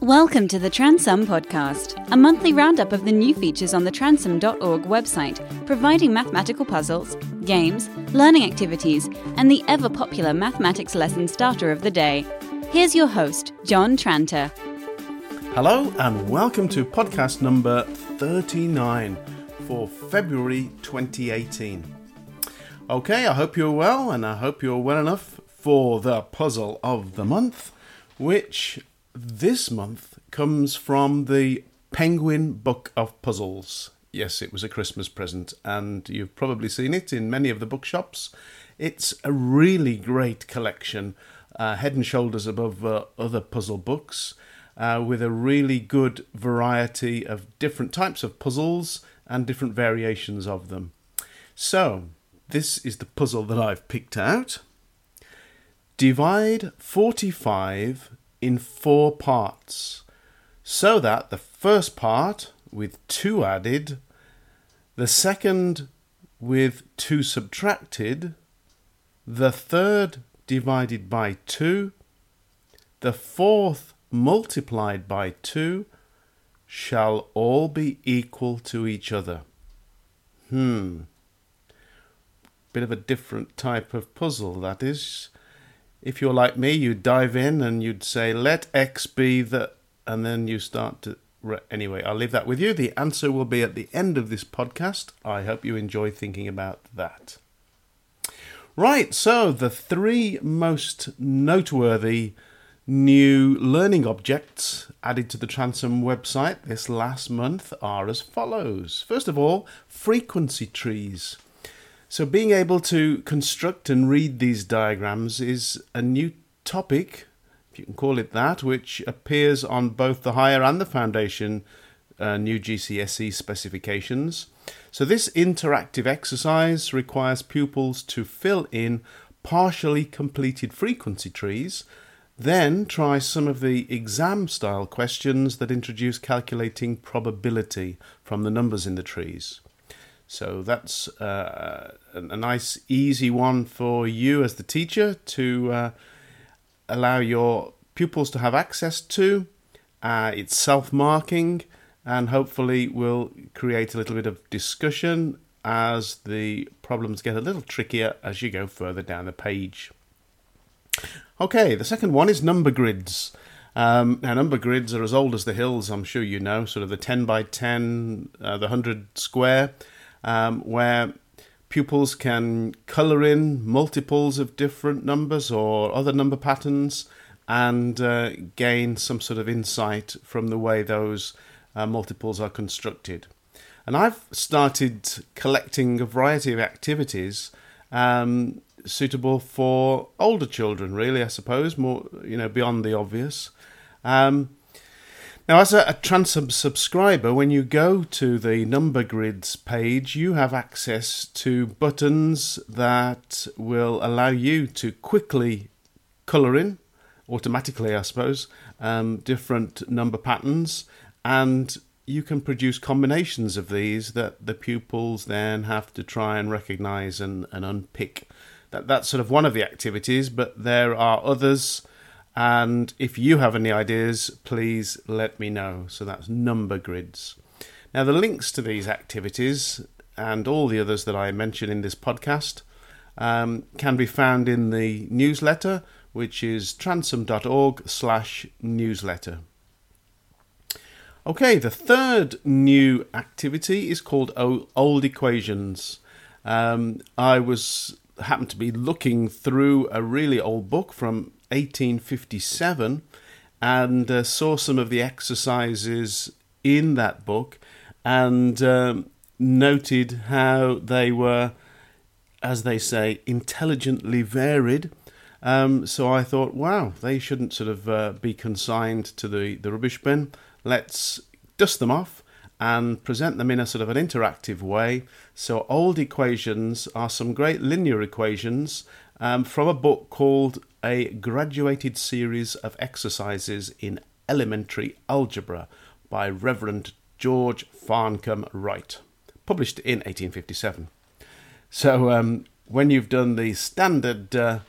Welcome to the Transum Podcast, a monthly roundup of the new features on the transum.org website, providing mathematical puzzles, games, learning activities, and the ever popular mathematics lesson starter of the day. Here's your host, John Tranter. Hello, and welcome to podcast number 39 for February 2018. Okay, I hope you're well, and I hope you're well enough for the puzzle of the month, which this month comes from the Penguin Book of Puzzles. Yes, it was a Christmas present, and you've probably seen it in many of the bookshops. It's a really great collection, uh, head and shoulders above uh, other puzzle books, uh, with a really good variety of different types of puzzles and different variations of them. So, this is the puzzle that I've picked out. Divide 45 in four parts, so that the first part with 2 added, the second with 2 subtracted, the third divided by 2, the fourth multiplied by 2 shall all be equal to each other. Hmm. Bit of a different type of puzzle, that is if you're like me, you'd dive in and you'd say, let X be the, and then you start to. Anyway, I'll leave that with you. The answer will be at the end of this podcast. I hope you enjoy thinking about that. Right, so the three most noteworthy new learning objects added to the Transum website this last month are as follows. First of all, frequency trees. So, being able to construct and read these diagrams is a new topic, if you can call it that, which appears on both the higher and the foundation uh, new GCSE specifications. So, this interactive exercise requires pupils to fill in partially completed frequency trees, then try some of the exam style questions that introduce calculating probability from the numbers in the trees. So that's uh, a nice, easy one for you as the teacher to uh, allow your pupils to have access to. Uh, it's self marking and hopefully will create a little bit of discussion as the problems get a little trickier as you go further down the page. Okay, the second one is number grids. Um, now, number grids are as old as the hills, I'm sure you know, sort of the 10 by 10, uh, the 100 square um, where pupils can colour in multiples of different numbers or other number patterns and uh, gain some sort of insight from the way those uh, multiples are constructed. And I've started collecting a variety of activities um, suitable for older children, really, I suppose, more you know beyond the obvious. Um, now, as a, a subscriber, when you go to the number grids page, you have access to buttons that will allow you to quickly colour in, automatically, I suppose, um, different number patterns, and you can produce combinations of these that the pupils then have to try and recognise and, and unpick. That, that's sort of one of the activities, but there are others and if you have any ideas, please let me know. So that's number grids. Now, the links to these activities and all the others that I mention in this podcast um, can be found in the newsletter, which is transum.org slash newsletter. Okay, the third new activity is called Old Equations. Um, I was happened to be looking through a really old book from 1857 and uh, saw some of the exercises in that book and um, noted how they were, as they say, intelligently varied. Um, so I thought, wow, they shouldn't sort of uh, be consigned to the, the rubbish bin. Let's dust them off and present them in a sort of an interactive way. So, old equations are some great linear equations um, from a book called A Graduated Series of Exercises in Elementary Algebra by Reverend George Farncombe Wright, published in 1857. So, um, when you've done the standard uh,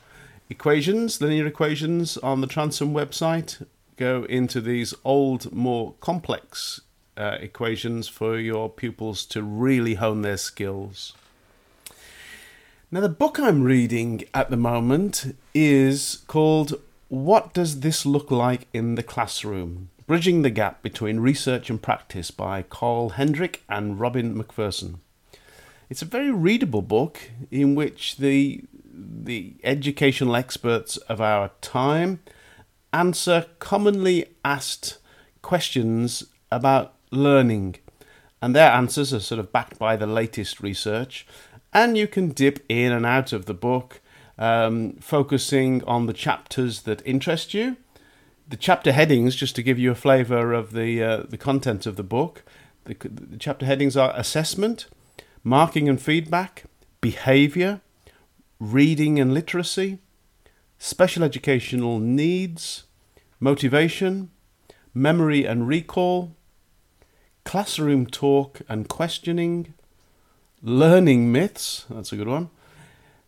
equations, linear equations on the Transum website, go into these old, more complex uh, equations for your pupils to really hone their skills. Now, the book I'm reading at the moment is called What Does This Look Like in the Classroom? Bridging the Gap Between Research and Practice by Carl Hendrick and Robin McPherson. It's a very readable book in which the the educational experts of our time answer commonly asked questions about learning. And their answers are sort of backed by the latest research. And you can dip in and out of the book, um, focusing on the chapters that interest you. The chapter headings, just to give you a flavour of the uh, the content of the book, the, the chapter headings are assessment, marking and feedback, behaviour, reading and literacy, special educational needs, motivation, memory and recall, classroom talk and questioning, learning myths, that's a good one,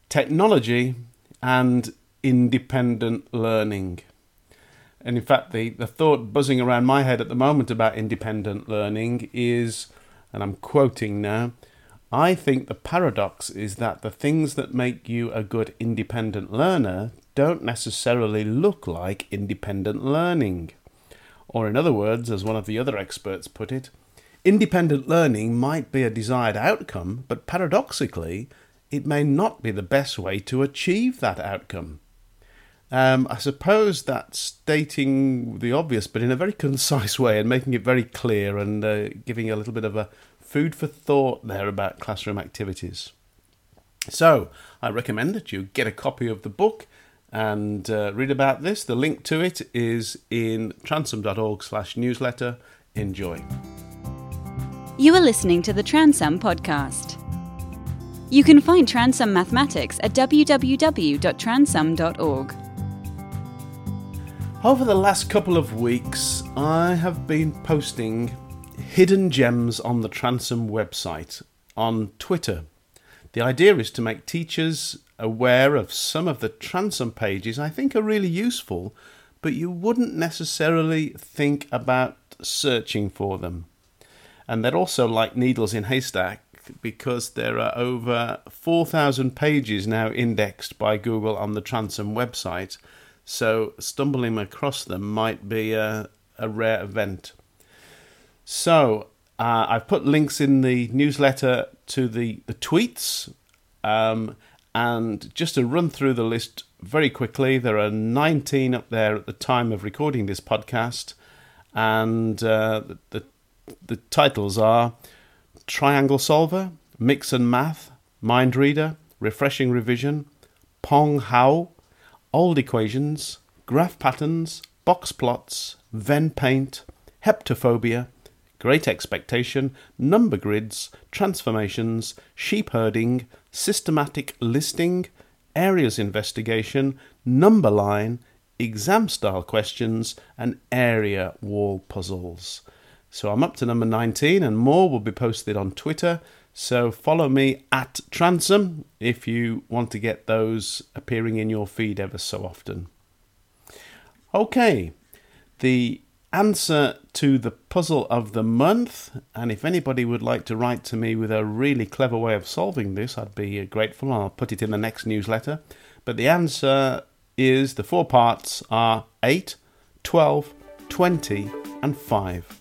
technology, and independent learning. And in fact, the, the thought buzzing around my head at the moment about independent learning is, and I'm quoting now, I think the paradox is that the things that make you a good independent learner don't necessarily look like independent learning. Or, in other words, as one of the other experts put it, Independent learning might be a desired outcome, but paradoxically, it may not be the best way to achieve that outcome. Um, I suppose that's stating the obvious, but in a very concise way and making it very clear and uh, giving a little bit of a food for thought there about classroom activities. So, I recommend that you get a copy of the book and uh, read about this. The link to it is in transum.org/newsletter. Enjoy. You are listening to the Transum podcast. You can find Transum Mathematics at www.transum.org. Over the last couple of weeks, I have been posting hidden gems on the Transum website on Twitter. The idea is to make teachers aware of some of the Transum pages I think are really useful, but you wouldn't necessarily think about searching for them and they're also like needles in haystack because there are over 4,000 pages now indexed by Google on the Transum website. So stumbling across them might be a, a rare event. So uh, I've put links in the newsletter to the, the tweets. Um, and just to run through the list very quickly, there are 19 up there at the time of recording this podcast. And uh, the, the the titles are Triangle Solver, Mix and Math, Mind Reader, Refreshing Revision, Pong How, Old Equations, Graph Patterns, Box Plots, Venn Paint, Heptophobia, Great Expectation, Number Grids, Transformations, Sheep Herding, Systematic Listing, Areas Investigation, Number Line, Exam Style Questions, and Area Wall Puzzles. So I'm up to number 19, and more will be posted on Twitter. So follow me at Transum if you want to get those appearing in your feed ever so often. Okay, the answer to the puzzle of the month, and if anybody would like to write to me with a really clever way of solving this, I'd be grateful. I'll put it in the next newsletter. But the answer is the four parts are 8, 12, 20, and 5.